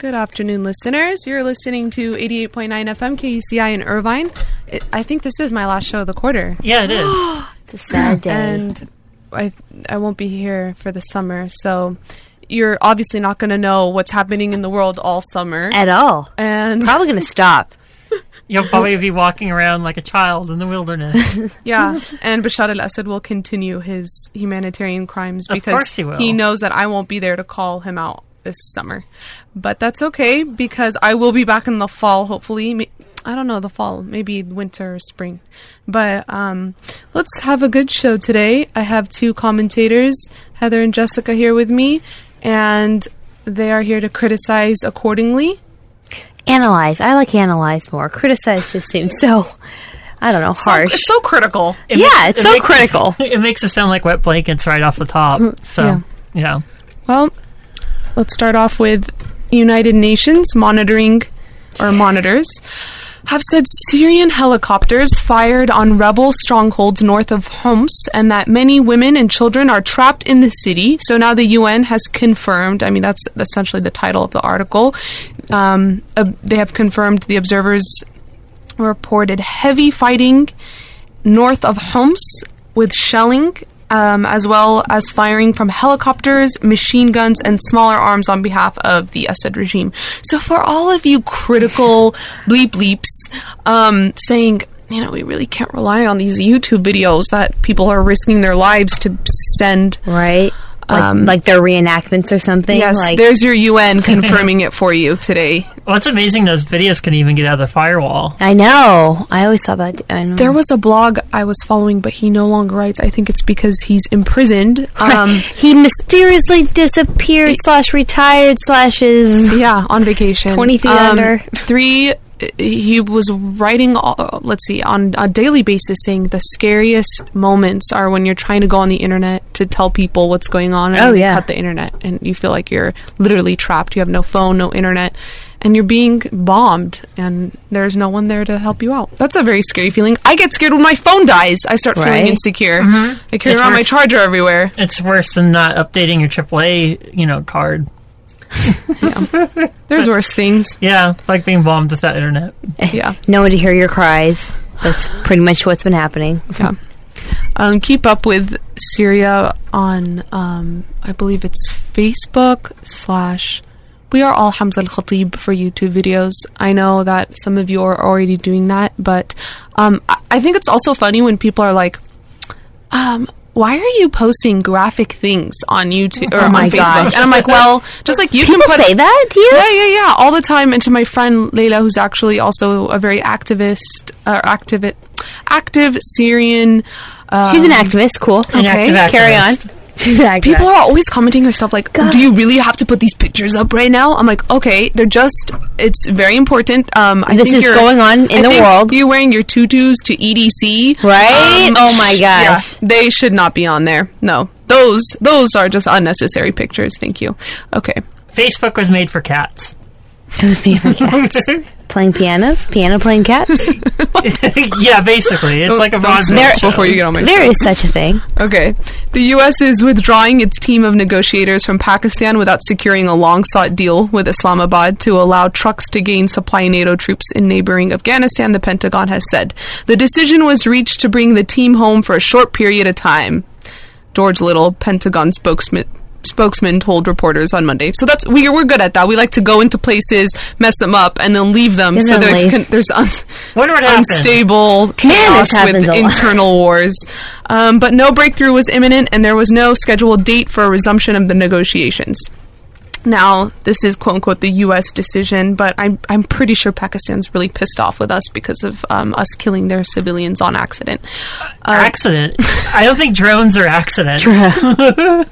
Good afternoon, listeners. You're listening to 88.9 FM KUCI in Irvine. It, I think this is my last show of the quarter. Yeah, it is. It's a sad day. And I, I won't be here for the summer, so you're obviously not going to know what's happening in the world all summer. At all. And Probably going to stop. You'll probably be walking around like a child in the wilderness. yeah, and Bashar al-Assad will continue his humanitarian crimes Of because course he will. knows that I won't be there to call him out this summer. But that's okay because I will be back in the fall, hopefully. I don't know the fall, maybe winter or spring. But um, let's have a good show today. I have two commentators, Heather and Jessica, here with me, and they are here to criticize accordingly. Analyze. I like analyze more. Criticize just seems so, I don't know, harsh. It's so critical. It Yeah, makes- it's it so makes- critical. It makes it sound like wet blankets right off the top. So, Yeah. yeah. Well, let's start off with United Nations monitoring or monitors have said Syrian helicopters fired on rebel strongholds north of Homs and that many women and children are trapped in the city. So now the UN has confirmed, I mean, that's essentially the title of the article. Um, uh, they have confirmed the observers reported heavy fighting north of Homs with shelling, um, as well as firing from helicopters, machine guns, and smaller arms on behalf of the Assad regime. So, for all of you critical bleep bleeps um, saying, you know, we really can't rely on these YouTube videos that people are risking their lives to send. Right? Like, Um, like their reenactments or something. Yes, like, there's your UN confirming it for you today. Well, it's amazing those videos can even get out of the firewall. I know. I always thought that. I know. There was a blog I was following, but he no longer writes. I think it's because he's imprisoned. Um, he mysteriously disappeared slash retired slash is Yeah, on vacation. 20 feet under. Three, he was writing, uh, let's see, on a daily basis saying the scariest moments are when you're trying to go on the internet to tell people what's going on and Oh, yeah. cut the internet and you feel like you're literally trapped. You have no phone, no internet, and you're being bombed and there's no one there to help you out. That's a very scary feeling. I get scared when my phone dies. I start feeling Right. insecure. I carry It's around my worse. charger everywhere. It's worse than not updating your AAA, you know, card. There's worse things. Yeah, like being bombed without internet. Yeah. no one to hear your cries. That's pretty much what's been happening. Yeah. Um, keep up with Syria on, um, I believe it's Facebook slash. We are all Hamza Al Khatib for YouTube videos. I know that some of you are already doing that, but um, I, I think it's also funny when people are like, um, "Why are you posting graphic things on YouTube or Oh on my Facebook?" gosh. And I'm like, "Well, just like you People can put say that to you? yeah, yeah, yeah, all the time. And to my friend Leila, who's actually also a very activist, uh, active, active Syrian. Um, She's an activist. Cool. An Okay, active Carry on. Activist. She's an activist. People are always commenting her stuff like, "Do you really have to put these pictures up right now?" I'm like, "Okay, they're just. It's very important. Um, I This think is you're- going on in I the think world. You wearing your tutus to EDC, Right? Um, Oh my sh- yeah, gosh. they should not be on there. No, those those are just unnecessary pictures. Thank you. Okay. Facebook was made for cats. It was me for cats. playing pianos? Piano playing cats? yeah, basically. It's like a Don't vaudeville smoke show. before you get on my there is such a thing. Okay. The U.S. is withdrawing its team of negotiators from Pakistan without securing a long sought deal with Islamabad to allow trucks to gain supply NATO troops in neighboring Afghanistan, the Pentagon has said. The decision was reached to bring the team home for a short period of time. George Little, Pentagon spokesman. Spokesman told reporters on Monday. So that's we we're good at that. We like to go into places, mess them up, and then leave them. And so there's con- there's un- Wonder what unstable chaos this with internal wars. Um, but no breakthrough was imminent, and there was no scheduled date for a resumption of the negotiations. Now, this is quote unquote the U.S. decision, but I'm I'm pretty sure Pakistan's really pissed off with us because of um, us killing their civilians on accident. accident. I don't think drones are accidents.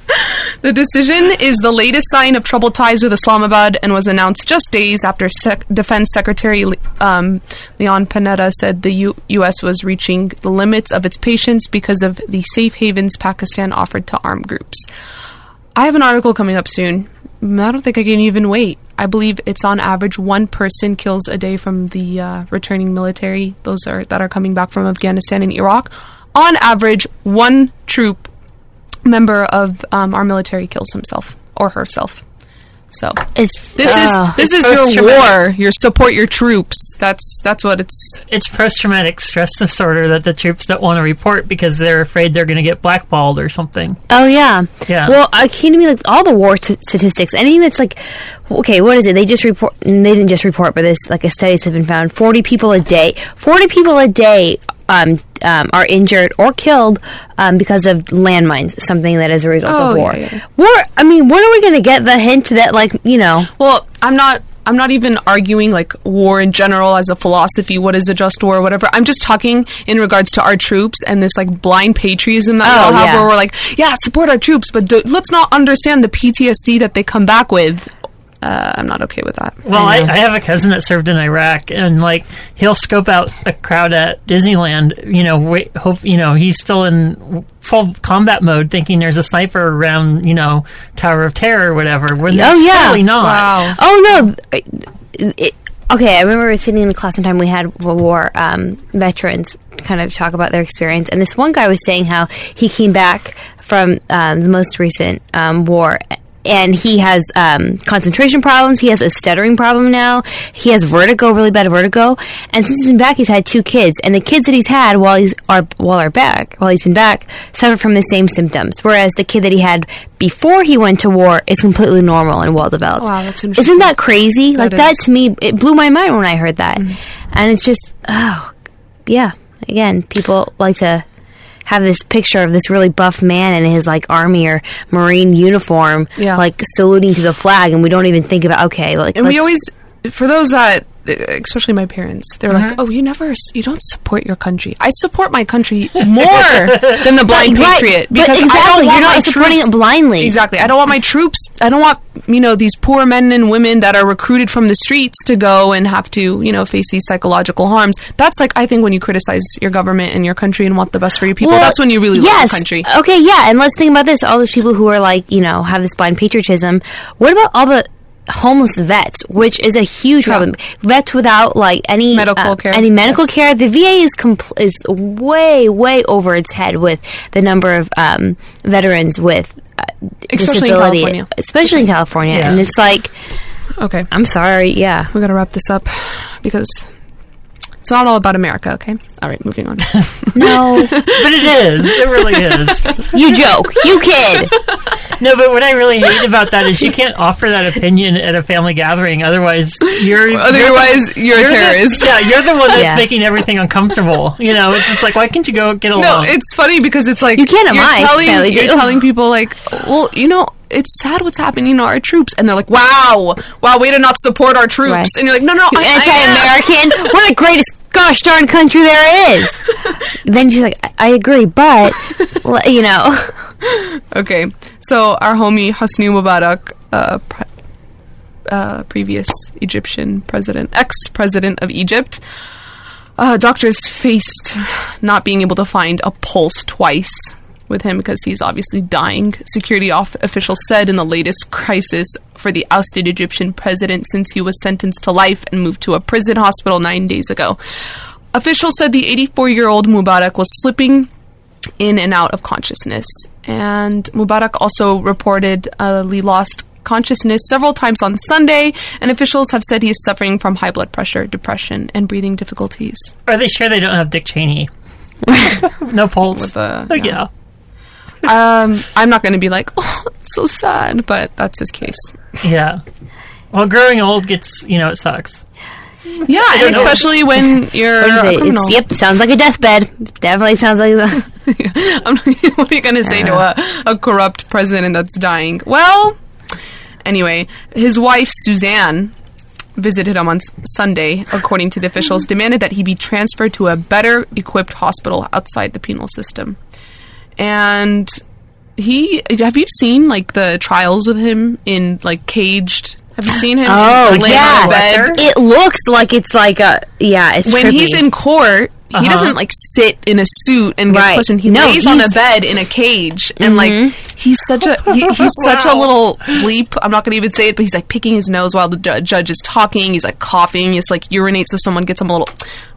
The decision is the latest sign of troubled ties with Islamabad and was announced just days after Sec- Defense Secretary um, Leon Panetta said the U- U.S. was reaching the limits of its patience because of the safe havens Pakistan offered to armed groups. I have an article coming up soon. I don't think I can even wait. I believe it's on average one person kills a day from the uh, returning military. Those are that are coming back from Afghanistan and Iraq. On average, one troop member of um, our military kills himself or herself. So It's this oh. is uh, this is your war. Your support your troops. That's that's what it's. It's post-traumatic stress disorder that the troops don't want to report because they're afraid they're going to get blackballed or something. Oh yeah, Yeah. Well, it came to me like all the war t- statistics. Anything that's like, okay, what is it? They just report. They didn't just report, but this like a studies have been found. Forty people a day. Forty people a day. Um, um, are injured or killed um, because of landmines, something that is a result Oh, of war. yeah, yeah. War. I mean, when are we going to get the hint that, like, you know, Well, I'm not. I'm not even arguing like war in general as a philosophy. What is a just war, or whatever. I'm just talking in regards to our troops and this like blind patriotism that we Oh, all have, yeah. where we're like, yeah, support our troops, but do, let's not understand the PTSD that they come back with. Uh, I'm not okay with that. Well, I, I have a cousin that served in Iraq, and like he'll scope out a crowd at Disneyland. You know, wait, hope you know he's still in full combat mode, thinking there's a sniper around. You know, Tower of Terror or whatever. When Oh, there's yeah. clearly not. Wow. Oh no! It, it- okay, I remember sitting in the class one time we had war um, veterans kind of talk about their experience, and this one guy was saying how he came back from um, the most recent um, war. And he has um, concentration problems. He has a stuttering problem now. He has vertigo, really bad vertigo. And since he's been back, he's had two kids. And the kids that he's had while he's are while are back, while he's been back, suffer from the same symptoms. Whereas the kid that he had before he went to war is completely normal and well developed. Wow, that's interesting. Isn't that crazy? like that to me, it blew my mind when I heard that. And it's just, oh, yeah. Again, people like to have this picture of this really buff man in his like army or marine uniform, Yeah. like saluting to the flag, and we don't even think about okay, like And we always, for those that, especially my parents, they're like, Mm-hmm. "Oh, you never, you don't support your country." I support my country more than the blind Right, patriot but because exactly, you're not supporting troops- it blindly. Exactly, I don't want my troops. I don't want you know these poor men and women that are recruited from the streets to go and have to you know face these psychological harms. That's like I think when you criticize your government and your country and want the best for your people, Well, that's when you really love yes. your country. Okay, yeah, and let's think about this. All those people who are like, you know, have this blind patriotism. What about all the homeless vets, which is a huge Yeah. problem? Vets without like any Medical uh, care. Any medical Yes. care. The VA is compl- is way, way over its head with the number of um, veterans with. Uh, Especially in disability, California. especially in California, Yeah. and it's like, Okay, I'm sorry, yeah, we gotta wrap this up because it's not all about America. Okay, all right, moving on. no, But it is. It really is. you joke, you kid. No, but what I really hate about that is you can't offer that opinion at a family gathering. Otherwise, you're Otherwise, you're, a you're the- terrorist. yeah, you're the one that's Yeah. making everything uncomfortable. You know, it's just like, why can't you go get along? No, it's funny because it's like You can't at you're my telling family, you're telling people like, well, you know, it's sad what's happening to our troops, and they're like, wow, wow, way to not support our troops, Right. and you're like, no, no, I anti-American. We're the greatest gosh darn country there is. then she's like, I, I agree, but you know. Okay, so our homie Hosni Mubarak, uh, pre- uh, previous Egyptian president, ex-president of Egypt. Uh, doctors faced not being able to find a pulse twice with him because he's obviously dying. Security off- officials said in the latest crisis for the ousted Egyptian president since he was sentenced to life and moved to a prison hospital nine days ago. Officials said the 84 year old Mubarak was slipping in and out of consciousness. And Mubarak also reportedly uh, lost consciousness several times on Sunday, and officials have said he is suffering from high blood pressure, depression, and breathing difficulties. Are they sure they don't have Dick Cheney? no pulse. With the- Oh, yeah. yeah. Um, I'm not going to be like, oh, it's so sad, but that's his case. Yeah. Well, growing old gets, you know, it sucks. Yeah, and especially when you're What is a criminal. It's, yep, sounds like a deathbed. Definitely sounds like the. I'm, what are you going to say to a, a corrupt president that's dying? Well, anyway, his wife, Suzanne, visited him on Sunday, according to the officials, demanded that he be transferred to a better equipped hospital outside the penal system. And he, have you seen like the trials with him in like caged? Have you seen him? Oh laying yeah, it looks like it's like a yeah. It's when he's in court, he Uh-huh. doesn't like sit in a suit and get Right. questioned. He No, lays on a bed in a cage, and like he's such a he, he's such a little bleep. I'm not going to even say it, but he's like picking his nose while the ju- judge is talking. He's like coughing. He's like urinates, so someone gets him a little.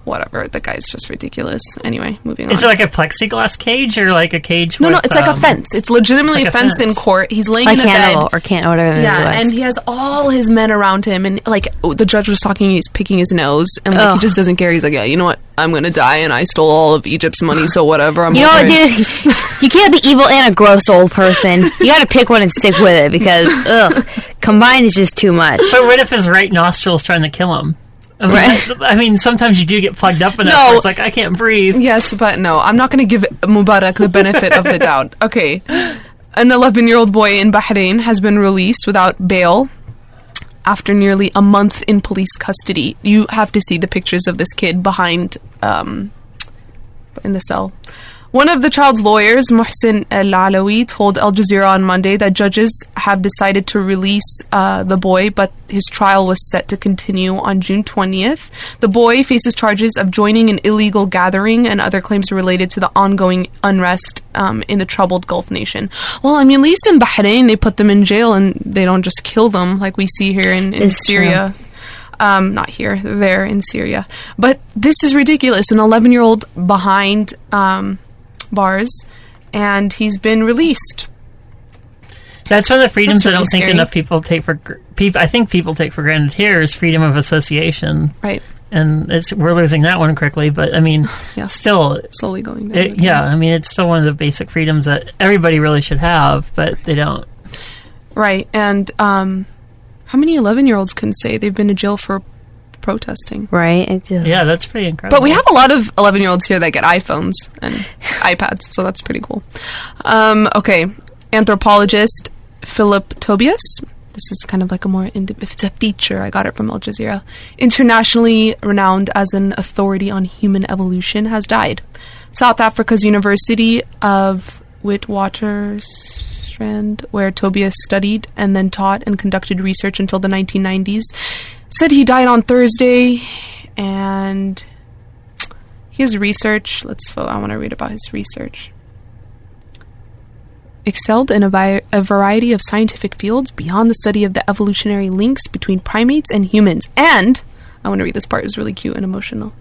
whatever. The guy's just ridiculous. Anyway, moving on. Is it like a plexiglass cage or like a cage? no, no, with, it's like a um, fence. It's legitimately it's like a a fence, in court. He's laying like in a Hannibal bed. or can't whatever. Yeah, Midwest. and he has all his men around him, and like the judge was talking, he's picking his nose, and like Ugh. he just doesn't care. He's like, yeah, you know what? I'm gonna die, and I stole all of Egypt's money, so whatever. I'm You know what, dude? You can't be evil and a gross old person. You got to pick one and stick with it because ugh, combined is just too much. But what if his right nostril is trying to kill him? I mean, Right. I mean, sometimes you do get plugged up enough. No. where it's like I can't breathe. Yes, but no, I'm not going to give Mubarak the benefit of the doubt. Okay. An 11 year old boy in Bahrain has been released without bail after nearly a month in police custody. You have to see the pictures of this kid behind, um, in the cell. One of the child's lawyers, Mohsin Al Alawi, told Al Jazeera on Monday that judges have decided to release uh, the boy, but his trial was set to continue on June 20th. The boy faces charges of joining an illegal gathering and other claims related to the ongoing unrest um, in the troubled Gulf nation. Well, I mean, at least in Bahrain, they put them in jail and they don't just kill them like we see here in, in It's true. Syria. Um, not here, there in Syria. But this is ridiculous. An 11 year old behind um, bars, and he's been released. That's one of the freedoms That's I don't really think enough people take for. gr- Peop, I think people take for granted here is freedom of association, Right. and it's we're losing that one quickly. But I mean, Yeah. still, Slowly going down. it, yeah, I mean, it's still one of the basic freedoms that everybody really should have, but they don't. Right. And um, how many 11 year olds can say they've been to jail for protesting? Right? It just, Yeah, that's pretty incredible. But we have a lot of 11 year olds here that get iPhones and iPads, so that's pretty cool. Um, okay. Anthropologist Philip Tobias. This is kind of like a more, ind- if it's a feature, I got it from Al Jazeera. Internationally renowned as an authority on human evolution, has died. South Africa's University of Witwatersrand, where Tobias studied and then taught and conducted research until the 1990s, said he died on Thursday, and his research. Let's. I want to read about his research. Excelled in a, vi- a variety of scientific fields beyond the study of the evolutionary links between primates and humans. And I want to read this part. It was really cute and emotional.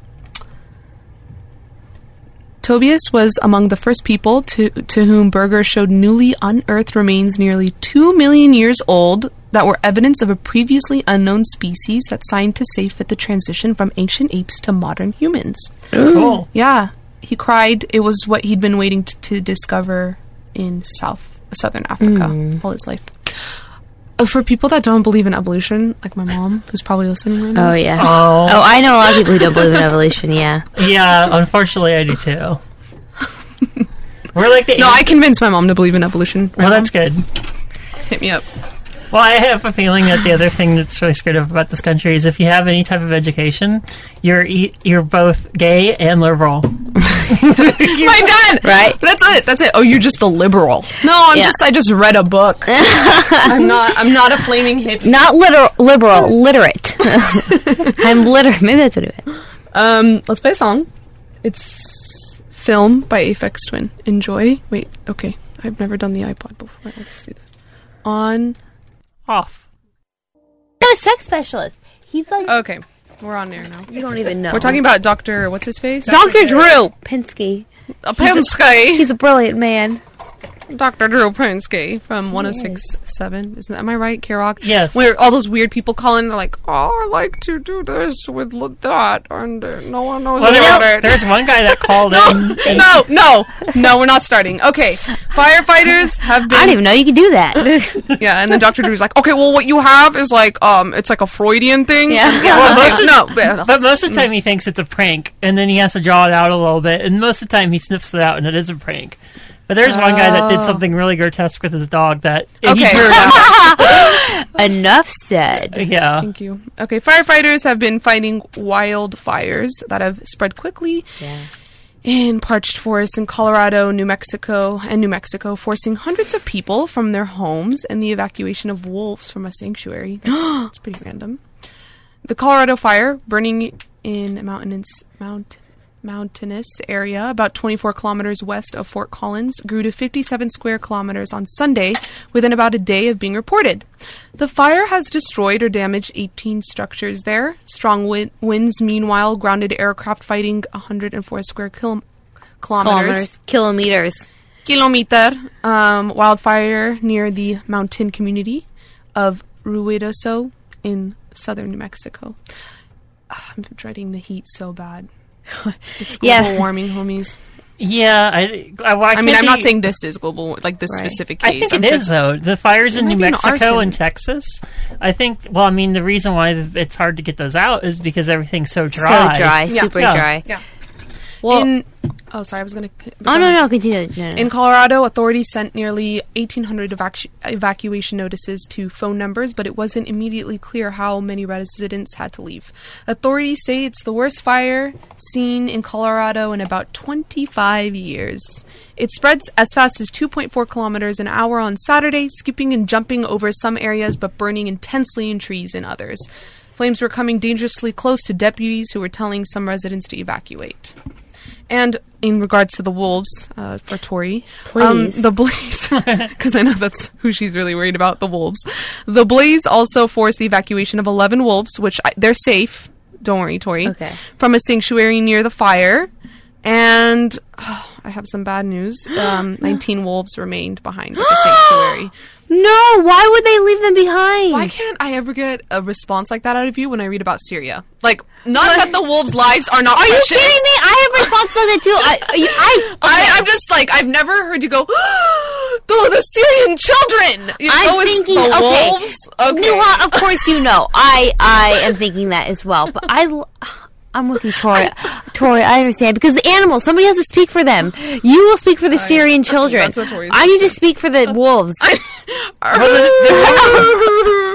Tobias was among the first people to, to whom Berger showed newly unearthed remains nearly 2 million years old that were evidence of a previously unknown species that scientists say fit the transition from ancient apes to modern humans. cool. Yeah, he cried. It was what he'd been waiting to, to discover in South Southern Africa all his life. Uh, For people that don't believe in evolution, like my mom, who's probably listening right now, Oh, yeah. Oh. Oh, I know a lot of people who don't believe in evolution, yeah. Yeah, unfortunately, I do too. We're like the no, I convinced my mom to believe in evolution. Right well, Mom? that's good. hit me up. Well, I have a feeling that the other thing that's really screwed up about this country is if you have any type of education, you're e- you're both gay and liberal. my dad, Right. That's it. That's it. Oh, you're just a liberal. No, I'm Yeah. just. I just read a book. I'm not. I'm not a flaming hippie. Not literal, liberal, literate. I'm literate. Maybe that's what it is. Um, let's play a song. It's film by Aphex Twin. Enjoy. Wait. Okay. I've never done the iPod before. Let's do this. On. Off. Not a sex specialist. He's like, Okay. We're on there now. you don't even know. We're talking about Doctor. What's his face? Dr. Drew Pinsky. Uh, Pinsky. He's a brilliant man. Dr. Drew Pinsky from 1067. Isn't that, am I right, KROQ? Yes. Where all those weird people call in, they're like, oh, I like to do this with l- that, and uh, no one knows Well, about there's, it. there's one guy that called in. and- no, no, no, we're not starting. Okay. Firefighters have been. I been. didn't even know you could do that. Yeah, and then Dr. Drew's like, okay, well, what you have is like, um, it's like a Freudian thing. Yeah. yeah Well, okay, most of- no, but- But most of the time he thinks it's a prank, and then he has to draw it out a little bit, and most of the time he sniffs it out, and it is a prank. But there's one guy that did Oh. something really grotesque with his dog that and he Okay. drew it. Enough said. Yeah. Thank you. Okay, firefighters have been fighting wildfires that have spread quickly Yeah. in parched forests in Colorado, New Mexico, and New Mexico, forcing hundreds of people from their homes and the evacuation of wolves from a sanctuary. That's, that's pretty random. The Colorado fire, burning in mountainous Mount mountainous area, about 24 kilometers west of Fort Collins, grew to 57 square kilometers on Sunday within about a day of being reported. The fire has destroyed or damaged 18 structures there. Strong wi- winds, meanwhile, grounded aircraft fighting 104 square kil- kilometers. Kilometers. Kilometers. Kilometer. Um, wildfire near the mountain community of Ruidoso in southern New Mexico. Ah, I'm dreading the heat so bad. It's global Yeah. warming, homies. Yeah, I, I, well, I I mean, I'm not saying this is global, like this Right. specific I case. think I'm it sure is though. The fires in New be an Mexico and Texas. I think. Well, I mean, the reason why it's hard to get those out is because everything's so dry. So dry. Yeah. Super Yeah. dry. Yeah. Well, in. Oh, sorry. I was gonna. oh, no, no. Continue. No, no. In Colorado, authorities sent nearly 1,800 evacu- evacuation notices to phone numbers, but it wasn't immediately clear how many residents had to leave. Authorities say it's the worst fire seen in Colorado in about 25 years. It spreads as fast as 2.4 kilometers an hour on Saturday, skipping and jumping over some areas but burning intensely in trees in others. Flames were coming dangerously close to deputies who were telling some residents to evacuate. And in regards to the wolves, uh, for Tori, um, Please. the blaze, because I know that's who she's really worried about, the wolves. The blaze also forced the evacuation of 11 wolves, which I, they're safe. Don't worry, Tori. Okay. From a sanctuary near the fire. And oh, I have some bad news. Um, 19 wolves remained behind at the sanctuary. no, why would they leave them behind? Why can't I ever get a response like that out of you when I read about Syria? Like, not that the wolves' lives are not Are you kidding me? I have response to that too. I, I, I, I'm just like I've never heard you go. the, the Syrian children. You I'm know, thinking, the okay, wolves. Okay. Of course you know. I, I am thinking that as well. But I. I'm with you, Tori. Tori, I understand because the animals. Somebody has to speak for them. You will speak for the Syrian children. that's what Tori's I need to speak for the wolves.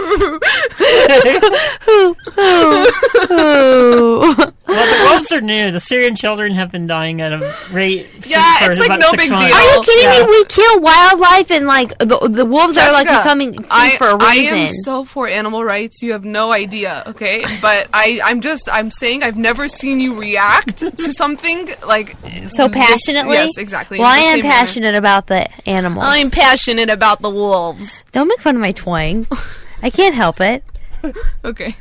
Well, the wolves are new. The Syrian children have been dying at a rate. Yeah, it's like no big months. deal. Are you kidding Yeah. me? We kill wildlife and like the the wolves are like Jessica, becoming I, for a reason. I am so for animal rights. You have no idea, okay? But I, I'm just, I'm saying I've never seen you react to something like So this- passionately. Yes, exactly. Well, I am same manner. passionate about the animals. I'm passionate about the wolves. Don't make fun of my twang. I can't help it. Okay.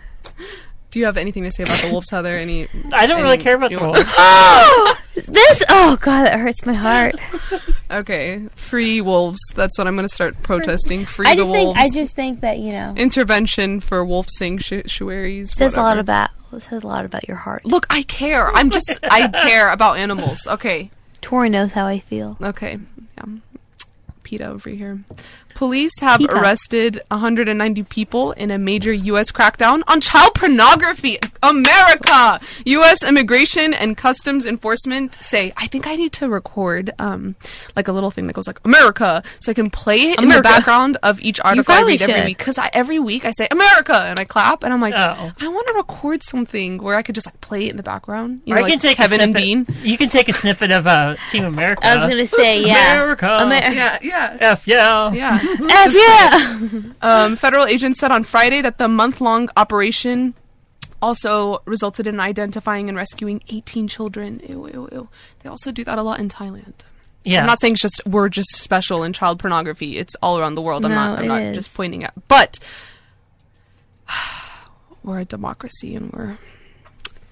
Do you have anything to say about the wolves, Heather? Any? I don't really any- care about you the want- wolves. Oh, this. Oh God, that hurts my heart. Okay, free wolves. That's what I'm going to start protesting. Free I the just think. wolves. I just think that you know Intervention for wolf sanctuaries. says a lot whatever. about it says a lot about your heart. Look, I care. I'm just. I care about animals. Okay. Tori knows how I feel. Okay. Yeah. PETA over here. Police have PETA. arrested 190 people in a major U.S. crackdown on child pornography. America! U.S. Immigration and Customs Enforcement say, I think I need to record um, like a little thing that goes like, America, so I can play it in the background of each article I probably read every should. week. Because every week I say, America, and I clap, and I'm like, Oh. I want to record something where I could just like play it in the background. You know, I can take Kevin a and snippet. Bean. You can take a snippet of uh, Team America. I was gonna say yeah. America. Amer- Yeah, yeah. F yeah. Yeah. F yeah. Um, federal agents said on Friday that the month long operation also resulted in identifying and rescuing 18 children. Ew, ew, ew. They also do that a lot in Thailand. Yeah. I'm not saying it's just we're just special in child pornography. It's all around the world. I'm No, not. I'm not is. just pointing at. But we're a democracy and we're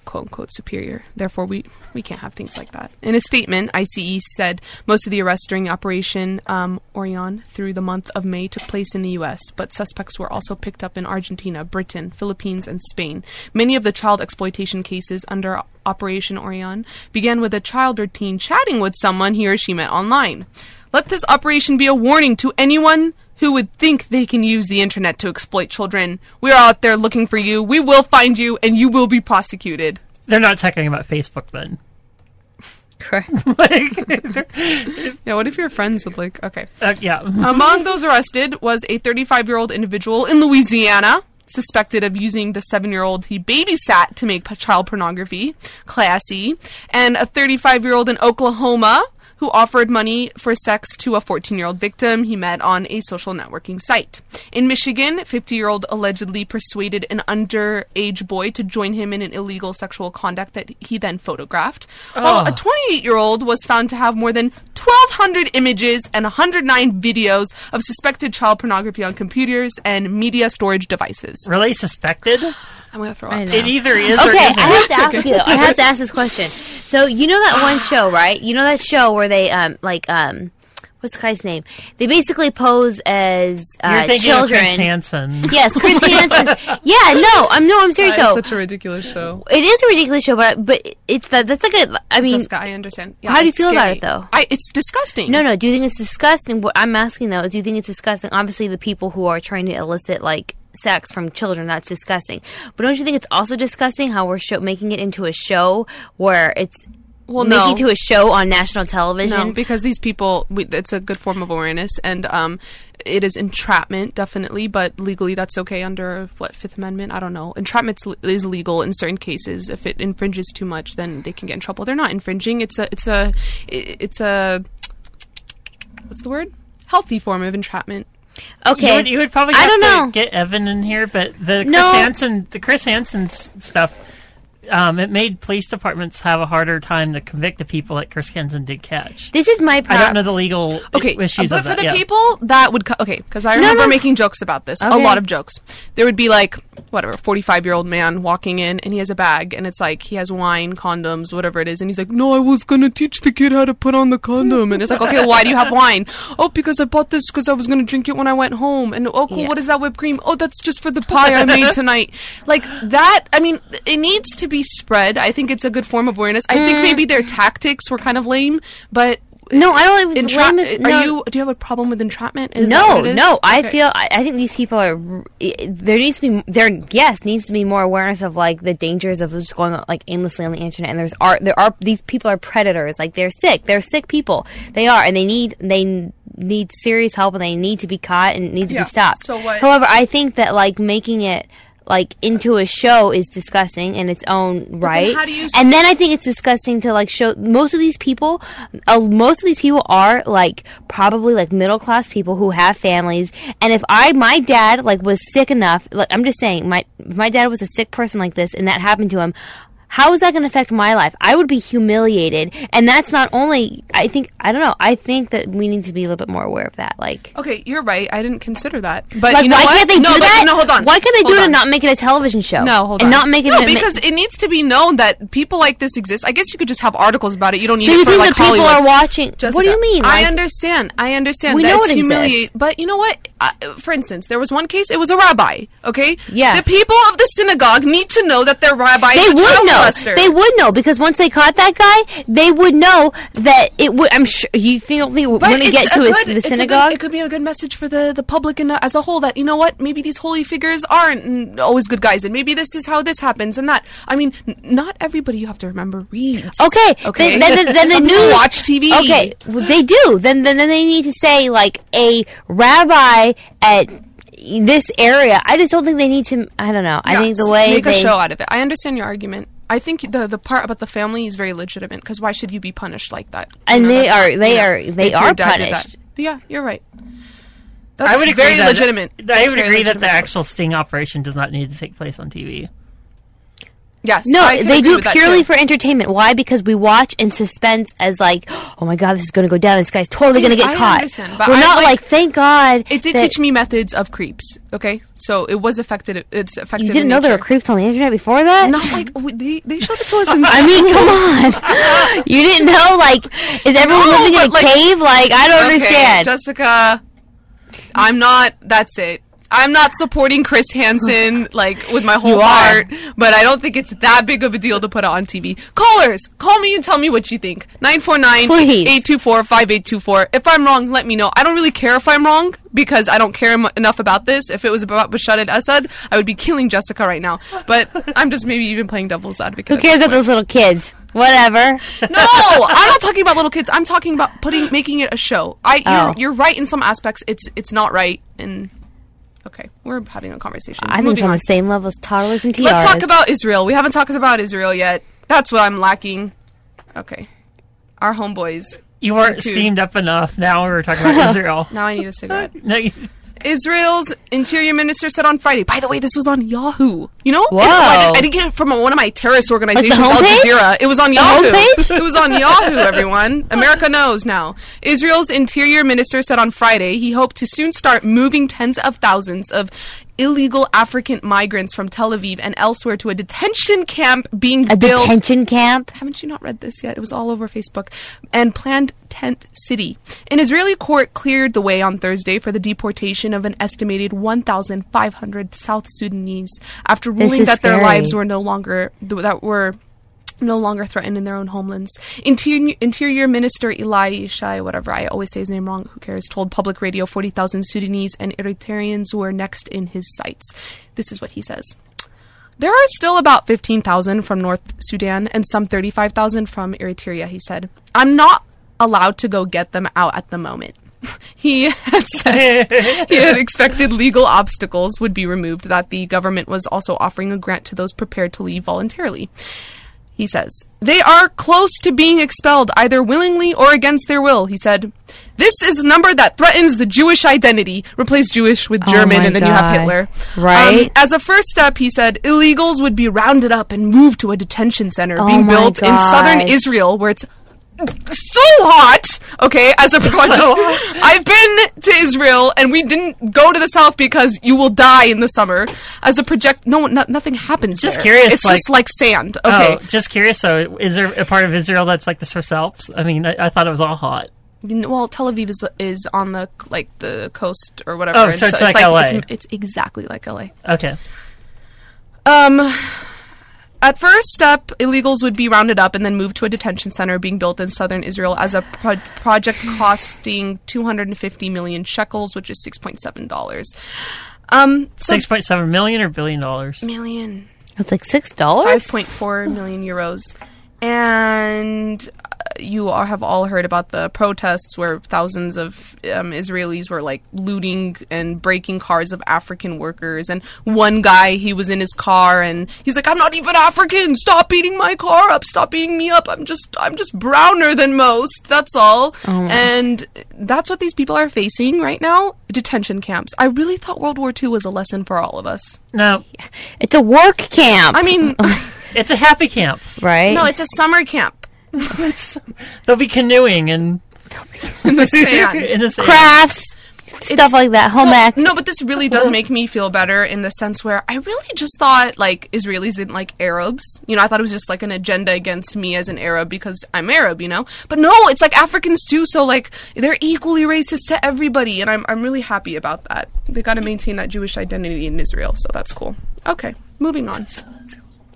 quote unquote superior. Therefore, we we can't have things like that. In a statement, ICE said most of the arrests during Operation um, Orion through the month of May took place in the U.S., but suspects were also picked up in Argentina, Britain, Philippines, and Spain. Many of the child exploitation cases under Operation Orion began with a child or teen chatting with someone he or she met online. Let this operation be a warning to anyone who would think they can use the internet to exploit children. We are out there looking for you. We will find you, and you will be prosecuted. They're not talking about Facebook then. Correct. like, Yeah, what if you're friends with like okay. uh, yeah. Among those arrested was a 35-year-old individual in Louisiana suspected of using the 7-year-old he babysat to make p- child pornography, classy, and a 35-year-old in Oklahoma who offered money for sex to a 14 year old victim he met on a social networking site. In Michigan, 50 year old allegedly persuaded an underage boy to join him in an illegal sexual conduct that he then photographed. While Oh. a 28 year old was found to have more than 1,200 images and 109 videos of suspected child pornography on computers and media storage devices. Really suspected? I'm gonna throw up. It either is or Okay, isn't. I have to ask you. I have to ask this question. So you know that one show, right? You know that show where they um like um what's the guy's name? They basically pose as You're uh, thinking children. of Chris Hansen. Yes, Chris Hansen. Yeah, no, I'm no, I'm serious That is though. such a ridiculous show. It is a ridiculous show, but but it's that that's like a. I mean, Jessica, I understand. Yeah, how do you it's feel about it, though? I, it's disgusting. no, no. Do you think it's disgusting? What I'm asking though is, do you think it's disgusting? Obviously, the people who are trying to elicit like sex from children, that's disgusting. But don't you think it's also disgusting how we're show- making it into a show where it's Well, making no. it to a show on national television? No, because these people, we, it's a good form of awareness, and um, it is entrapment, definitely, but legally that's okay under what Fifth Amendment? I don't know. Entrapment is legal in certain cases. If it infringes too much, then they can get in trouble. They're not infringing. It's a, it's a, it's a, what's the word? Healthy form of entrapment. okay, You would, you would probably I don't to know. get Evan in here, but the Chris No. Hansen, the Chris Hansen stuff, um, it made police departments have a harder time to convict the people that Chris Hansen did catch. this is my I don't know the legal Okay, issues but for that. the yeah. people that would, co- okay, because I remember no. making jokes about this, a lot of jokes. There would be like whatever, forty-five year old man walking in, and he has a bag, and it's like he has wine, condoms, whatever it is, and he's like, "No, I was gonna teach the kid how to put on the condom," and it's like, "Okay, why do you have wine?" Oh, because I bought this because I was gonna drink it when I went home, and oh, cool, Yeah. what is that whipped cream? Oh, that's just for the pie I made tonight. Like that. I mean, it needs to be spread. I think it's a good form of awareness. I Mm. think maybe their tactics were kind of lame, but no, I don't. Even Entra- blame this- are no. you? Do you have a problem with entrapment? Is no, is? no. I feel. I, I think these people are. There needs to be. There, yes, needs to be more awareness of like the dangers of just going like aimlessly on the internet. And there's are there are these people are predators. Like they're sick. They're sick people. They are, and they need they need serious help, and they need to be caught and need to Yeah, be stopped. so what- However, I think that like making it. Like into a show is disgusting in its own right, how do you and then I think it's disgusting to like show most of these people. Uh, most of these people are like probably like middle class people who have families. And if I, my dad, like was sick enough, like I'm just saying, my my dad was a sick person like this, and that happened to him. How is that going to affect my life? I would be humiliated, and that's not only. I think I don't know. I think that we need to be a little bit more aware of that. Like, Okay, you're right. I didn't consider that. But like you know why what? can't they no, do but, that? No, hold on. Why can't they do Hold it on. and not make it a television show? No, hold and on. not make it no because it needs to be known that people like this exist. I guess you could just have articles about it. You don't need So it you for think like the people Hollywood. are watching? what do you mean? I Like, understand. I understand. We that know it's it humiliate. exists. But you know what? Uh, for instance, there was one case. It was a rabbi. Okay. Yeah. The people of the synagogue need to know that their rabbi they is a would know. They would know because once they caught that guy, they would know that it would. I'm sure you think, don't think it would But want to it's get to his, good- the a good- synagogue. it could be a good message for the, the public and uh, as a whole that you know what maybe these holy figures aren't always good guys and maybe this is how this happens and that. I mean, n- not everybody you have to remember reads. Okay, Okay. Then, then, then, then the news watch TV. Okay, well, they do. Then, then, then they need to say like a rabbi at this area. I just don't think they need to. I don't know. I think the way make they a show out of it. I understand your argument. I think the the part about the family is very legitimate because why should you be punished like that? You And they are- they you are- they are dad that. punished. Yeah, you're right. That's I would agree very that, legitimate. I would very agree that the actual sting operation does not need to take place on TV. Yes, No, they do it purely for entertainment. Why? Because we watch in suspense as like, oh my god, this is going to go down. This guy's totally going to get I caught. understand, but We're I not like- like, thank God. It did teach me methods of creeps. Okay, so it was affected. It's affected. You didn't know there were creeps on the internet before that? Not like they they showed it to us in I mean, come on. You didn't know, like, is everyone No, living in a like- cave? Like, I don't Okay, understand. Jessica, I'm not. That's it. I'm not supporting Chris Hansen like with my whole heart, but I don't think it's that big of a deal to put it on TV. Callers, call me and tell me what you think. 949-824-5824. If I'm wrong, let me know. I don't really care if I'm wrong because I don't care enough about this. If it was about Bashar al-Assad, I would be killing Jessica right now. But I'm just maybe even playing devil's advocate. Who cares about those little kids? Whatever. no, I'm not talking about little kids. I'm talking about putting making it a show. I Oh. you're, you're right in some aspects. It's it's not right and okay, we're having a conversation. I think Moving it's on on. the same level as toddlers and tiaras. Let's talk about Israel. We haven't talked about Israel yet. That's what I'm lacking. Okay. Our homeboys. You weren't steamed up enough. Now we're talking about Israel. Now I need a cigarette. No, you, Israel's interior minister said on Friday. By the way, this was on Yahoo. You know, Whoa. It- I, didn't, I didn't get it from one of my terrorist organizations, Al? Jazeera. It was on Yahoo. homepage? It was on Yahoo. Everyone, America knows now. Israel's interior minister said on Friday he hoped to soon start moving tens of thousands of illegal African migrants from Tel Aviv and elsewhere to a detention camp being A built detention camp. haven't you not read this yet? It was all over Facebook. And planned tent city. An Israeli court cleared the way on Thursday for the deportation of an estimated 1,500 South Sudanese after ruling that their lives were no longer that were no longer threatened in their own homelands. Interior, Interior Minister Eli Shai, whatever, I always say his name wrong, who cares, told public radio 40,000 Sudanese and Eritreans were next in his sights. This is what he says. There are still about 15,000 from North Sudan and some 35,000 from Eritrea, he said. I'm not allowed to go get them out at the moment. he had said he had expected legal obstacles would be removed, that the government was also offering a grant to those prepared to leave voluntarily. He says, They are close to being expelled, either willingly or against their will, he said. This is a number that threatens the Jewish identity. Replace Jewish with Oh German, my and then you have Hitler. Right. Um, as a first step, he said, illegals would be rounded up and moved to a detention center Oh being built in southern. Israel, where it's so hot. Okay, as a project. I've been to Israel, and we didn't go to the south because you will die in the summer. As a project, no, no nothing happens. Just there. curious, It's like- just like sand. Okay, Oh, just curious. So, is there a part of Israel that's like this for Alps? I mean, I, I thought it was all hot. Well, Tel Aviv is is on the like the coast or whatever. Oh, so it's like LA. It's, it's exactly like LA. Okay. Um, at first step, illegals would be rounded up and then moved to a detention center being built in southern Israel as a pro- project costing 250 million shekels, which is 6.7 dollars. Um, so Six point seven million or billion dollars? million, It's like six dollars. 5.4 million euros, and uh, you all have all heard about the protests where thousands of um, Israelis were like looting and breaking cars of African workers. And one guy, he was in his car and he's like, "I'm not even African. Stop beating my car up. Stop beating me up. I'm just, I'm just browner than most. That's all." And that's what these people are facing right now: detention camps. I really thought World War II was a lesson for all of us. No, It's a work camp. I mean, it's a happy camp. right? no, it's a summer camp They'll be canoeing and in the sand. in the sand. crafts, stuff like that. Home So- ec. no, but this really does make me feel better in the sense where I really just thought like Israelis didn't like Arabs. You know, I thought it was just like an agenda against me as an Arab because I'm Arab. You know, but no, it's like Africans too. So like they're equally racist to everybody, and I'm I'm really happy about that. They got to maintain that Jewish identity in Israel, so that's cool. Okay, moving on.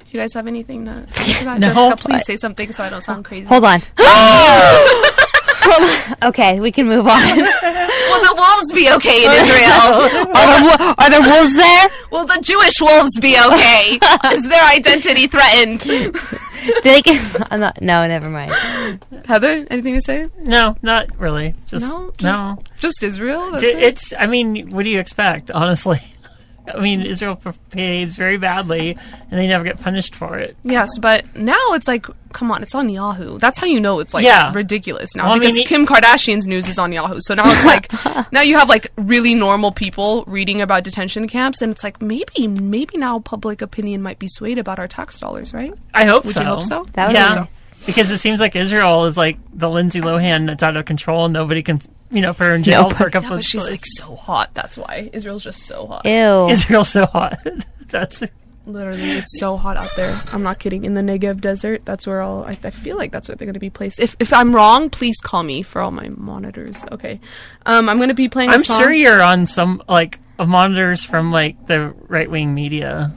Do you guys have anything to? to that? No. Jessica, please say something so I don't sound crazy. Hold on. Okay, we can move on. Will the wolves be okay in Israel? are, the, are there wolves there? Will the Jewish wolves be okay? Is their identity threatened? Did they get? I'm not, no, never mind. Heather, anything to say? No, not really. Just No? Just- no. Just Israel? That's J- it? It's. I mean, what do you expect? Honestly, I mean, Israel p- behaves very badly, and they never get punished for it. yes, but now it's like, come on, it's on Yahoo. That's how you know it's like Yeah. ridiculous now Well, I because mean, Kim Kardashian's news is on Yahoo. So now it's like, now you have like really normal people reading about detention camps, and it's like maybe, maybe now public opinion might be swayed about our tax dollars, right? I hope Would so. you hope so? That would yeah, be- because it seems like Israel is like the Lindsay Lohan that's out of control, and nobody can, you know, put her in jail Nope. for a couple Yeah, of she's days. like so hot. That's why Israel's just so hot. Ew. Israel's so hot. that's Literally, it's so hot out there. I'm not kidding. In the Negev desert, that's where all. I, I feel like that's where they're going to be placed. If if I'm wrong, please call me for all my monitors. Okay, um, I'm going to be playing. a I'm song- sure you're on some like monitors from like the right wing media.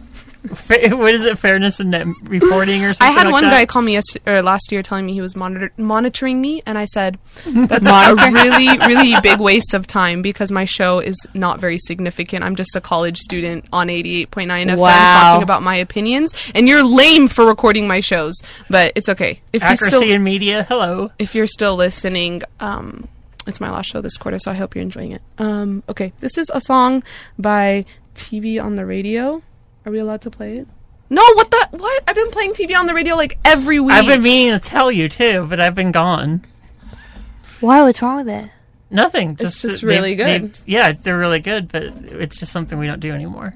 Fa- what is it? Fairness and net reporting or something. I had like one that? guy call me yes- or last year telling me he was monitor- monitoring me, and I said that's a really, really big waste of time because my show is not very significant. I'm just a college student on 88.9 FM Wow. talking about my opinions, and you're lame for recording my shows. But it's okay. If accuracy still, in media. Hello. if you're still listening, um, it's my last show this quarter, so I hope you're enjoying it. Um, okay, this is a song by TV on the Radio. Are we allowed to play it? No, what the what? I've been playing TV on the radio like every week. I've been meaning to tell you too, but I've been gone. Why? What's wrong with it? Nothing. Just just that really they- good. they- yeah, they're really good, but it's just something we don't do anymore.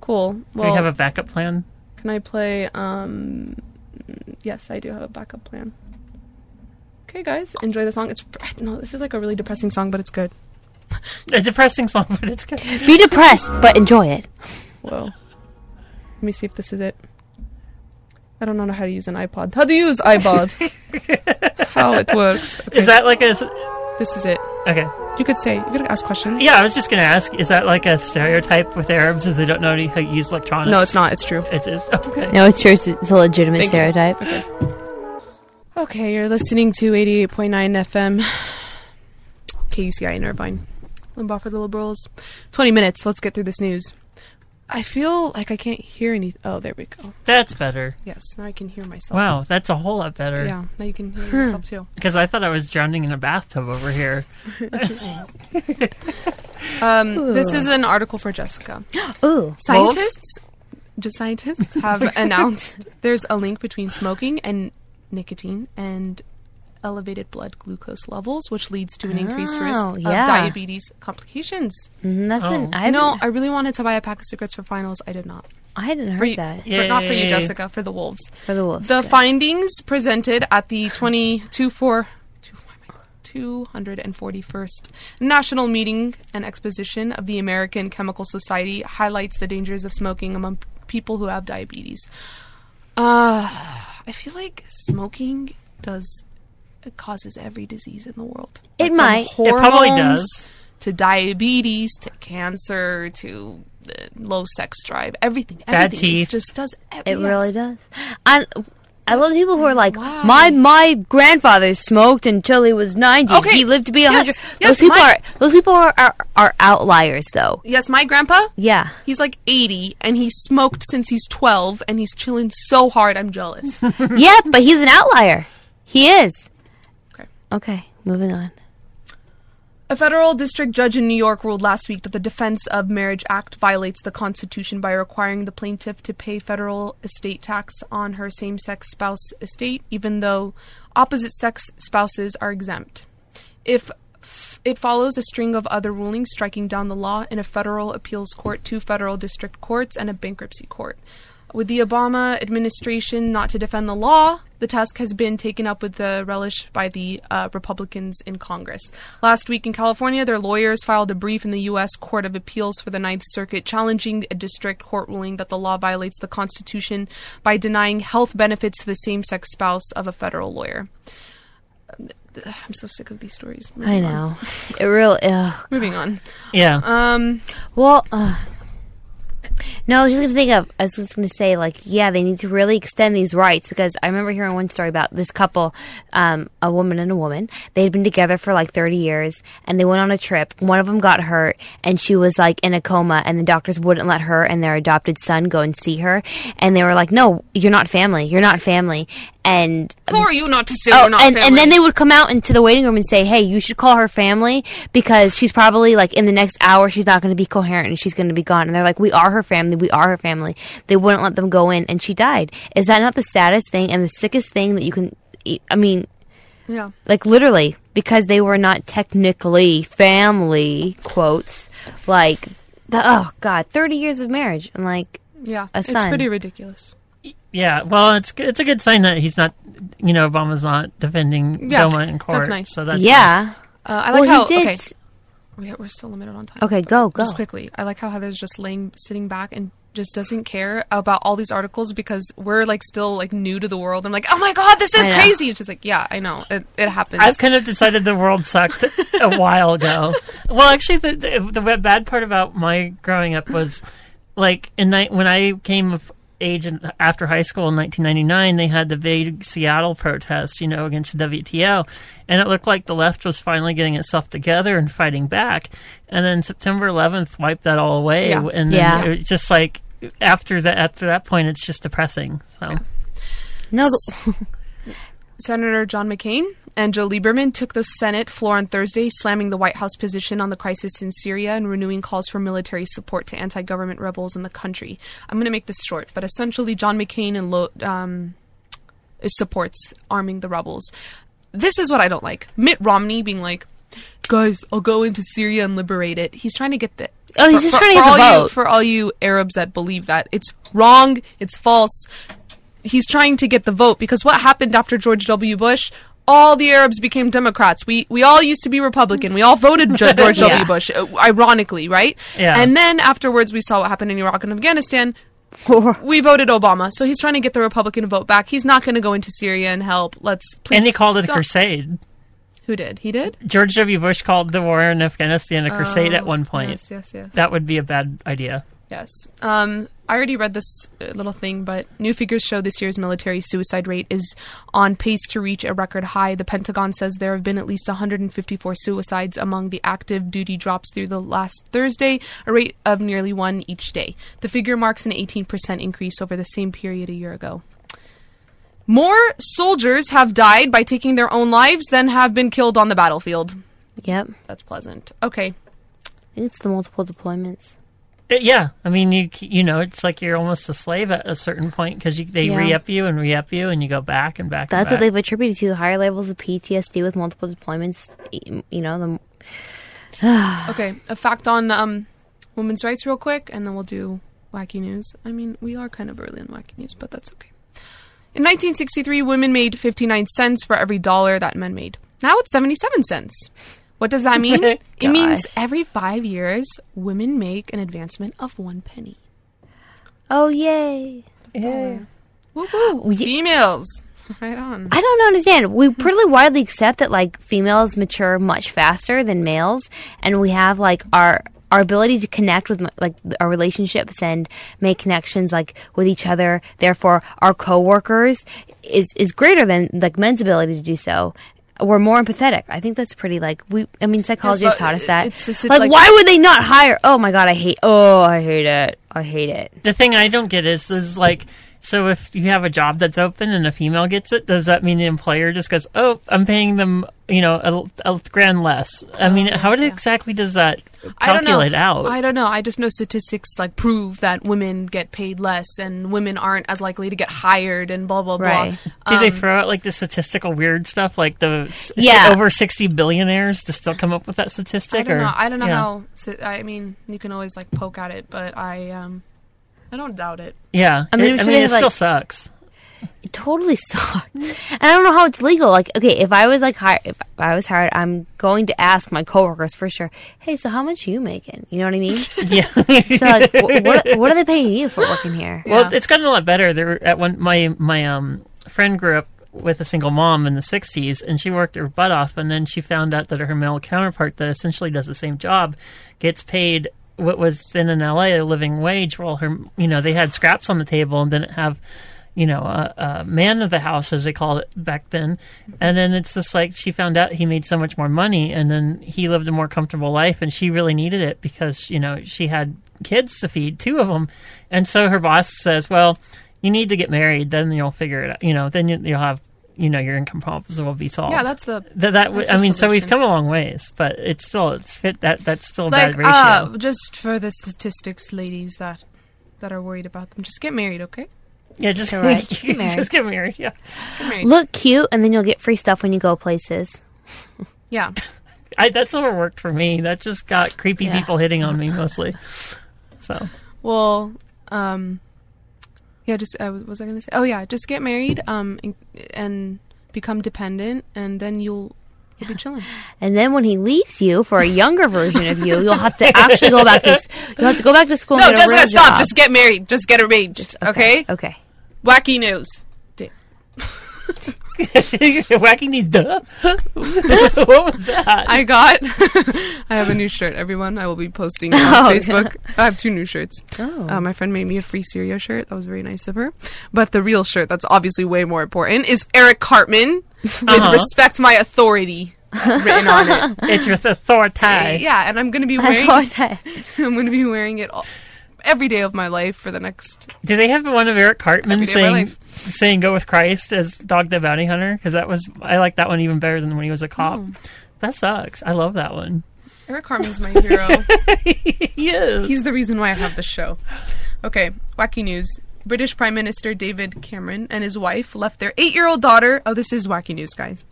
Cool. Do Well, we have a backup plan? can I play? Um, yes, I do have a backup plan. Okay, guys, enjoy the song. It's no, this is like a really depressing song, but it's good. A depressing song, but it's good. Be depressed, but enjoy it. Whoa. Let me see if this is it. I don't know how to use an iPod. How to use iPod? how it works? Okay, Is that like a. this is it. Okay. You could say. You could ask questions. Yeah, I was just gonna ask. Is that like a stereotype with Arabs? Is they don't know how to use electronics? No, it's not. It's true. It is. Okay. No, it's true. It's it's a legitimate Thank you. stereotype. Okay. Okay, you're listening to 88.9 FM, KUCI in Irvine. Limbaugh for the Liberals. 20 minutes. Let's get through this news. I feel like I can't hear any. Oh, there we go. That's better. Yes, now I can hear myself. Wow, that's a whole lot better. Yeah, now you can hear yourself too. Because I thought I was drowning in a bathtub over here. Um, this is an article for Jessica. Ooh. Scientists, just scientists have announced there's a link between smoking and nicotine and elevated blood glucose levels, which leads to an increased risk Oh, of yeah. diabetes complications. Mm, that's Oh. an, I I know. I really wanted to buy a pack of cigarettes for finals. I did not. I hadn't For heard you, that. for- not for you, Yay. Jessica. For the wolves. For the wolves. The good. findings presented at the 22 for 241st National Meeting and Exposition of the American Chemical Society highlights the dangers of smoking among p- people who have diabetes. Uh, I feel like smoking does it causes every disease in the world. It Like, might. It probably does. To diabetes, to cancer, to low sex drive, everything. Bad everything. teeth. It just does. It yes. really does. And I love people who are like, Wow. my my grandfather smoked until he was ninety. Okay. He lived to be Yes. hundred. Yes, those people my- are those people are, are are outliers, though. Yes, my grandpa. Yeah. He's like 80 and he smoked since he's 12 and he's chilling so hard I'm jealous. yeah, but he's an outlier. He is. Okay. Moving on. A federal district judge in New York ruled last week that the Defense of Marriage Act violates the Constitution by requiring the plaintiff to pay federal estate tax on her same sex spouse estate, even though opposite sex spouses are exempt. If it follows a string of other rulings striking down the law in a federal appeals court, two federal district courts, and a bankruptcy court. With the Obama administration not to defend the law, the task has been taken up with the relish by the uh, Republicans in Congress. Last week in California, their lawyers filed a brief in the U.S. Court of Appeals for the Ninth Circuit challenging a district court ruling that the law violates the Constitution by denying health benefits to the same sex spouse of a federal lawyer. I'm so sick of these stories. I Moving on. know. It really. Ugh. Moving on. Yeah. Um, Well, uh, no, I was just going to think of, I was just to say, like, yeah, they need to really extend these rights because I remember hearing one story about this couple, um, a woman and a woman. They had been together for like 30 years and they went on a trip. One of them got hurt and she was like in a coma and the doctors wouldn't let her and their adopted son go and see her. And they were like, no, you're not family. You're not family. And who are you not to say Oh, we're not and, family? and then they would come out into the waiting room and say, "Hey, you should call her family because she's probably like in the next hour she's not going to be coherent and she's going to be gone." And they're like, "We are her family. We are her family." They wouldn't let them go in, and she died. Is that not the saddest thing and the sickest thing that you can? i mean, yeah. like literally because they were not technically family quotes. Like, the, oh god, thirty years of marriage and like, Yeah, it's pretty ridiculous. Yeah. Well, it's it's a good sign that he's not, you know, Obama's not defending Yeah, Doma in court. that's nice. So that's yeah. Uh, I like well, how he did. okay, we, we're still limited on time. Okay, go go. Just quickly, I like how Heather's just laying, sitting back, and just doesn't care about all these articles because we're like still like new to the world. I'm like, oh my god, this is I know. crazy. It's just like, yeah, I know, it, it happens. I've kind of decided the world sucked a while ago. Well, actually, the, the the bad part about my growing up was like in ni- when I came of age in, after high school in 1999, they had the big Seattle protest, you know, against the WTO, and it looked like the left was finally getting itself together and fighting back. And then September 11th wiped that all away, Yeah. and then Yeah. it was just like after that after that point, it's just depressing. So. No, the, Senator John McCain and Joe Lieberman took the Senate floor on Thursday, slamming the White House position on the crisis in Syria and renewing calls for military support to anti government rebels in the country. I'm going to make this short, but essentially, John McCain and Lo- um, supports arming the rebels. this is what I don't like. Mitt Romney being like, guys, I'll go into Syria and liberate it. He's trying to get the. Oh, he's just trying to get the You, vote. for all you Arabs that believe that. It's wrong. It's false. He's trying to get the vote because what happened after George W. Bush? All the Arabs became Democrats. We we all used to be Republican. We all voted George Yeah. W. Bush, uh, ironically, right? Yeah. And then afterwards, we saw what happened in Iraq and Afghanistan we voted Obama, so he's trying to get the Republican vote back. He's not going to go into Syria and help. Let's please. and he called it a crusade. Who did? He did. George W. Bush called the war in Afghanistan a crusade at one point. Oh, Yes, yes, yes. That would be a bad idea. Yes. Um, I already read this uh, little thing, but new figures show this year's military suicide rate is on pace to reach a record high. The Pentagon says there have been at least 154 suicides among the active duty drops through the last Thursday, a rate of nearly one each day. The figure marks an 18% increase over the same period a year ago. More soldiers have died by taking their own lives than have been killed on the battlefield. Yep. That's pleasant. Okay. It's the multiple deployments. Uh, yeah, I mean, you you know, it's like you're almost a slave at a certain point because they Yeah. re-up you and re-up you, and you go back and back. That's and what they've attributed to the higher levels of PTSD with multiple deployments. You know, the Okay, a fact on um, women's rights, real quick, and then we'll do wacky news. I mean, we are kind of early on wacky news, but that's okay. In 1963, women made 59 cents for every dollar that men made. Now it's 77 cents. What does that mean? it means every five years, women make an advancement of one penny. oh yay! Yeah. Woo woo! ye- Females, right on. I don't understand. We pretty widely accept that like females mature much faster than males, and we have like our our ability to connect with like our relationships and make connections like with each other. Therefore, our coworkers is is greater than like men's ability to do so. We're more empathetic. I think that's pretty like we. I mean, psychologists but taught us that. it's just- like, like- why would they not hire? Oh my god, I hate. Oh, I hate it. I hate it. The thing I don't get is is like. So if you have a job that's open and a female gets it, does that mean the employer just goes, "Oh, I'm paying them, you know, a, a grand less"? I mean, oh, how exactly does that I don't know. Calculate out? I don't know. I just know statistics like prove that women get paid less and women aren't as likely to get hired and blah blah blah. Right. Do they Um, throw out like the statistical weird stuff, like the Yeah. over sixty billionaires to still come up with that statistic? I don't or, know. I don't know yeah. how. I mean, you can always like poke at it, but I um, I don't doubt it. Yeah, I mean, it, I mean, really it still sucks. It totally sucks. and I don't know how it's legal. Like, okay, if I was like hired, if I was hired, I'm going to ask my coworkers for sure. Hey, so how much are you making? You know what I mean? yeah. so like, wh- what what are they paying you for working here? Well, Yeah. it's gotten a lot better. There, at one, my my um friend grew up with a single mom in the '60s, and she worked her butt off, and then she found out that her male counterpart, that essentially does the same job, gets paid what was then in LA a living wage, while her, you know, they had scraps on the table and didn't have. You know, a, a man of the house, as they called it back then, and then it's just like she found out he made so much more money, and then he lived a more comfortable life, and she really needed it because you know she had kids to feed, two of them, and so her boss says, "Well, you need to get married, then you'll figure it out. You know, then you, you'll have, you know, your income problems will be solved." Yeah, that's the that. that that's I mean, so we've come a long ways, but it's still it's fit that that's still a like bad ratio. uh, just for the statistics, ladies that that are worried about them. Just get married, okay? Yeah, just Correct. Just get married. just get married. Yeah, Just get married. Look cute, and then you'll get free stuff when you go places. yeah. I, that's never worked for me. That just got creepy Yeah. people hitting on me mostly. So Well, um, yeah. Just uh, what was I going to say? Oh yeah, just get married, um, and, and become dependent, and then you'll you'll be chilling. And then when he leaves you for a younger version of you, you'll have to actually go back to you'll have to go back to school. No, and get a real just stop. job. Just get married. Just get arranged. Okay. Okay. Wacky news. whacking these duh. what was that? I got. I have a new shirt, everyone. I will be posting on Oh, Facebook. I have two new shirts. Oh. Uh, my friend made me a free Syria shirt. That was very nice of her. But the real shirt, that's obviously way more important, is Eric Cartman with Uh-huh. "Respect My Authority" written on it. it's with authority. Yeah, and I'm gonna be wearing. I I'm gonna be wearing it all, every day of my life for the next. Do they have one of Eric Cartman Every day of saying saying "Go with Christ" as Dog the Bounty Hunter? Because that was I like that one even better than when he was a cop. Oh. That sucks. I love that one. Eric Cartman's my hero. yes. He's the reason why I have the show. Okay, wacky news. British Prime Minister David Cameron and his wife left their eight year old daughter. Oh, this is wacky news, guys.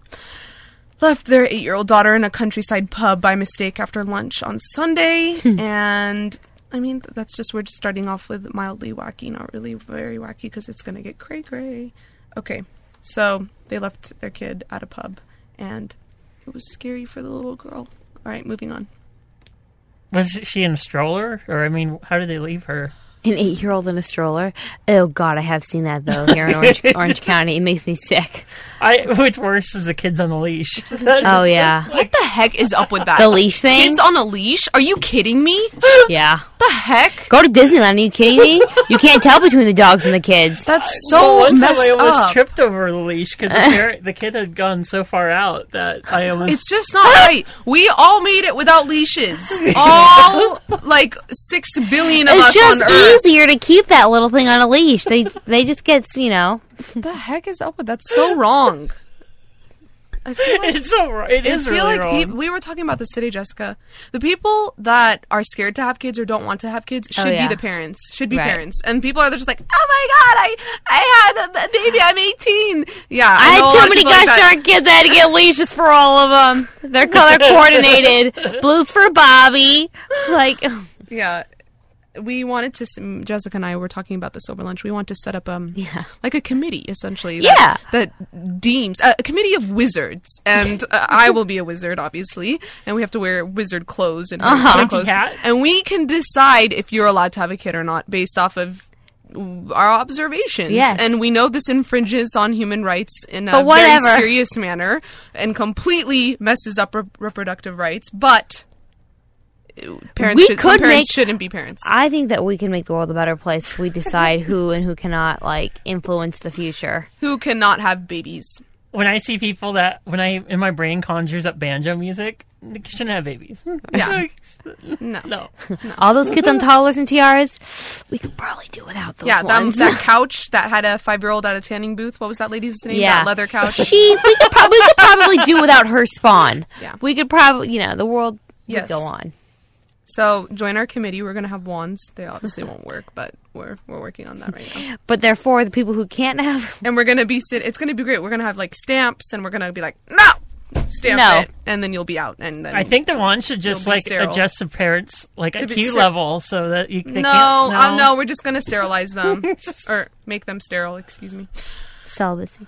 left their eight year old daughter in a countryside pub by mistake after lunch on Sunday. and I mean, that's just, we're just starting off with mildly wacky, not really very wacky because it's to get cray cray. Okay, so they left their kid at a pub and it was scary for the little girl. All right, moving on. Was she in a stroller, or I mean, how did they leave her? An eight-year-old in a stroller. Oh God, I have seen that though here in Orange, Orange County. It makes me sick. I oh, what's worse is the kids on the leash. Oh yeah, What the heck is up with that? the leash thing. Kids on a leash? Are you kidding me? Yeah. What the heck? Go to Disneyland. Are you kidding me? You can't tell between the dogs and the kids. That's Well, so one time I almost up. tripped over the leash because the, the kid had gone so far out that I almost. It's just not right. We all made it without leashes. All like six billion of It's us on Earth. Easier to keep that little thing on a leash. They they just get you know. What the heck is up with that? that's so wrong? I feel like it's so wrong. It I is feel really like wrong. peop- we were talking about this today, Jessica. The people that are scared to have kids or don't want to have kids oh, should Oh, yeah. be the parents. Should be Right. parents, and people are just like, "Oh my god, I I had a, a baby. I'm 18." Yeah, I, I, know a lot had too many people like gosh that. darn kids. I had to get leashes for all of them. They're color coordinated. Blues for Bobby. Like Yeah. We wanted to. Jessica and I were talking about this over lunch. We want to set up um Yeah. like a committee essentially. Yeah. That, that deems uh, a committee of wizards, and uh, I will be a wizard, obviously, and we have to wear wizard clothes and Uh-huh. Clothes, hat. and we can decide if you're allowed to have a kid or not based off of our observations. Yes. And we know this infringes on human rights in a very serious manner and completely messes up re- reproductive rights, but. Parents We should, could parents make, shouldn't be parents. I think that we can make the world a better place if we decide who and who cannot like influence the future. Who cannot have babies? when I see people that when I in my brain conjures up banjo music, they shouldn't have babies. Yeah. No. no. All those kids on toddlers and tiaras, we could probably do without those Yeah, that, ones. that couch that had a five year old at a tanning booth. What was that lady's name? yeah, That leather couch. She, we could probably we could probably do without her spawn. Yeah. we could probably, you know, the world Yes. would go on. So join our committee. We're gonna have wands. They obviously won't work, but we're we're working on that right now. But therefore, the people who can't have And we're gonna be sit. It's gonna be great. We're gonna have like stamps, and we're gonna be like, no, stamp No. it, and then you'll be out. And then I think the wand should just like sterile. adjust the parents like To be IQ ster- level so that you they no, can't, um, no, we're just gonna sterilize them or make them sterile. Excuse me. celibacy.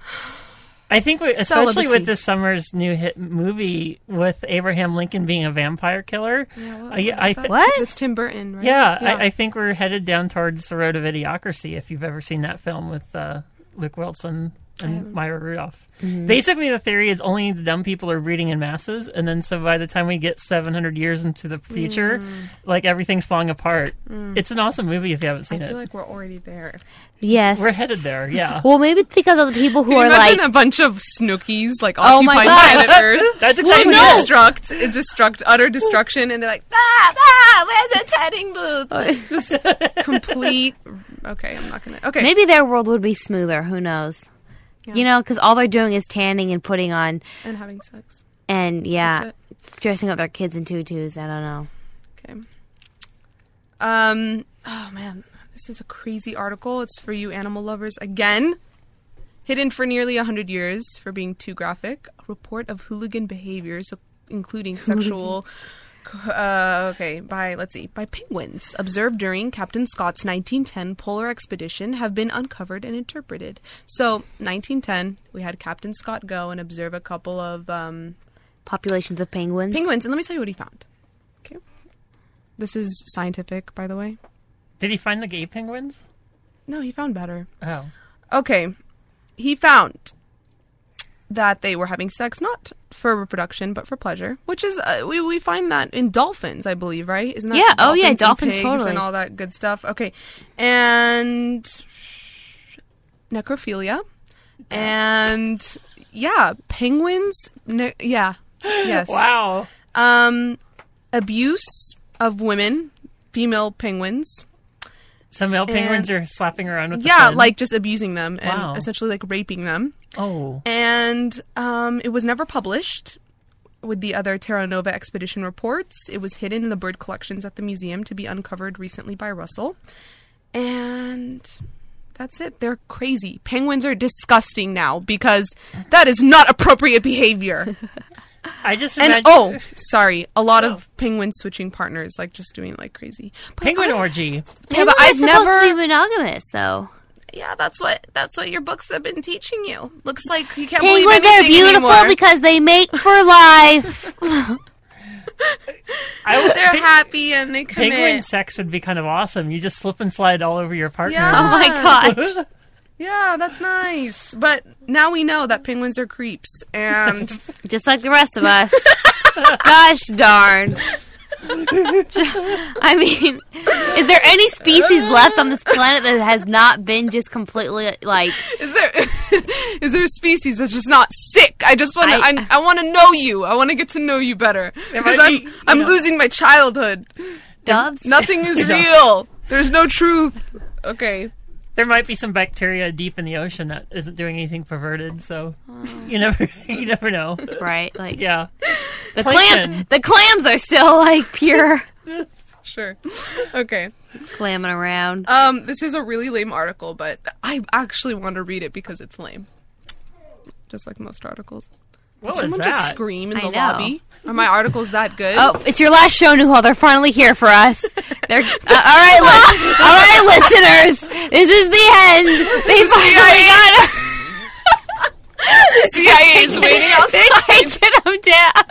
I think, we, especially Celibacy. with this summer's new hit movie with Abraham Lincoln being a vampire killer. what- I, what I is thi- that? What? That's Tim Burton, right? yeah, I, I think we're headed down towards the road of idiocracy. If you've ever seen that film with uh, Luke Wilson and Maya Rudolph, Mm-hmm. basically the theory is only the dumb people are breeding in masses, and then so by the time we get 700 years into the future, Mm. like everything's falling apart. It's an awesome movie if you haven't seen it. I feel it. like we're already there. Yes. we're headed there. Yeah. well, maybe it's because of the people who Can you are imagine like, a bunch of Snookies like Oh my occupying God. planet Earth? That's Well, exactly no. it. destruct, it destruct, utter destruction, and they're like, ah, ah, where's the tanning booth? Just complete. Okay, I'm not gonna. Okay, maybe their world would be smoother. Who knows? You know, because all they're doing is tanning and putting on, and having sex. and yeah, That's dressing up their kids in tutus. I don't know. Okay. Um. Oh man, this is a crazy article. It's for you animal lovers again. Hidden for nearly hundred years for being too graphic. A report of hooligan behaviors, including sexual. Uh, okay, by let's see, by penguins observed during Captain Scott's 1910 polar expedition have been uncovered and interpreted. So, 1910, we had Captain Scott go and observe a couple of um, Populations of penguins. penguins, and let me tell you what he found. Okay, this is scientific, by the way. Did he find the gay penguins? No, he found better. Oh. Okay, he found that they were having sex not for reproduction but for pleasure, which is uh, we we find that in dolphins, I believe, right? Isn't that Yeah, oh yeah, and dolphins, pigs totally. and all that good stuff? Okay, and necrophilia, and yeah, penguins. Ne- yeah, yes. Wow. Um, abuse of women, female penguins. So male penguins And- are slapping around with the Yeah, like just abusing them and Wow. essentially like raping them. oh And um, it was never published with the other Terra Nova expedition reports. It was hidden in the bird collections at the museum to be uncovered recently by Russell. And that's it. They're crazy. Penguins are disgusting now because that is not appropriate behavior. I just And imagine oh, sorry, a lot Oh. of penguins switching partners, like just doing like crazy. But penguin I- orgy. Yeah, Penguins but I've supposed never. to be monogamous, though. Yeah, that's what that's what your books have been teaching you. Looks like you can't believe Penguins are beautiful anymore. because they make for life. I would they're peng- happy and they commit. Penguin sex would be kind of awesome. You just slip and slide all over your partner. Yeah. oh my gosh. Yeah, that's nice. But now we know that penguins are creeps, and Just like the rest of us. Gosh darn. I mean, is there any species left on this planet that has not been just completely like is there is there a species that's just not sick? I just want to. I, I- I, want to know you. I want to get to know you better because I'm be, I'm know. losing my childhood. doves? Nothing is real. There's no truth. Okay. There might be some bacteria deep in the ocean that isn't doing anything perverted. So Oh. you never you never know. Right, like Yeah. the plankton. clam. The clams are still like pure Sure. Okay. clamming around. Um, this is a really lame article, but I actually want to read it because it's lame. Just like most articles. What Someone was just that? scream in I the know. lobby. Are my articles that good? Oh, it's your last show, Nuha. They're finally here for us. They're uh, all right. Li- all right, listeners. This is the end. They finally got us. CIA is waiting outside. They're taking them down.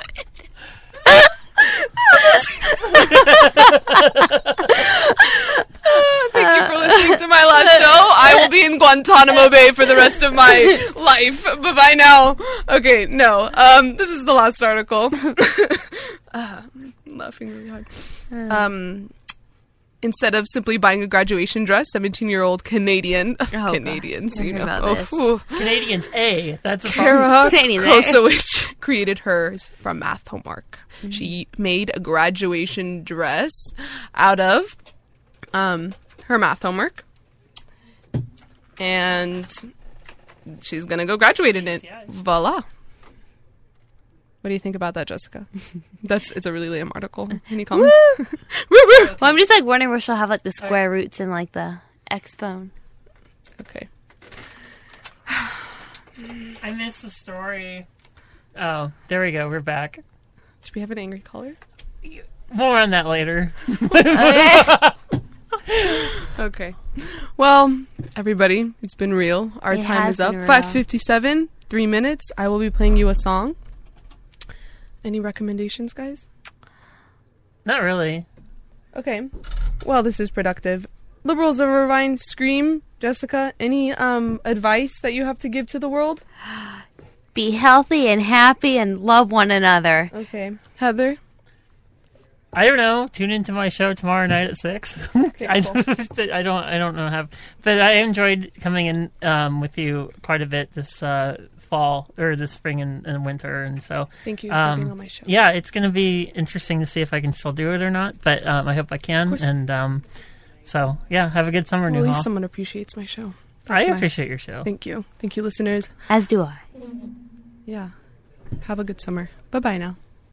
Thank you for listening to my last show. I will be in Guantanamo Bay for the rest of my life. Bye bye now. Okay, no. Um, this is the last article. uh, I'm laughing really hard. Um, instead of simply buying a graduation dress, 17 year old Canadian, God. Canadians, I you know, oh, Canadians A. That's a Kara Canadian? Kosowicz created hers from math homework. Mm-hmm. She made a graduation dress out of um, her math homework, and she's gonna go graduate in it. Voila. What do you think about that, Jessica? That's it's a really lame article. Any comments? woo woo. Well, I'm just like wondering where she'll have like the square roots and like the expo. Okay. I missed the story. Oh, there we go. We're back. Do we have an angry caller? More on that later. Okay. Well, everybody, it's been real. Our It time has is up. real. 557, three minutes. I will be playing you a song. Any recommendations, guys? Not really. Okay. Well, this is productive. Liberals of Irvine, scream. Jessica, any um advice that you have to give to the world? Be healthy and happy and love one another. Okay. Heather? I don't know. Tune into my show tomorrow night at six. I, cool. I don't. I don't know how, but I enjoyed coming in um, with you quite a bit this uh, fall or this spring and, and winter, and so Thank you for um, being on my show. yeah, it's going to be interesting to see if I can still do it or not. But um, I hope I can, course. and um, so yeah, have a good summer, Well, at Nuha. least someone appreciates my show. I That's nice. appreciate your show. Thank you. Thank you, listeners. As do I. Yeah. Have a good summer. Bye bye now.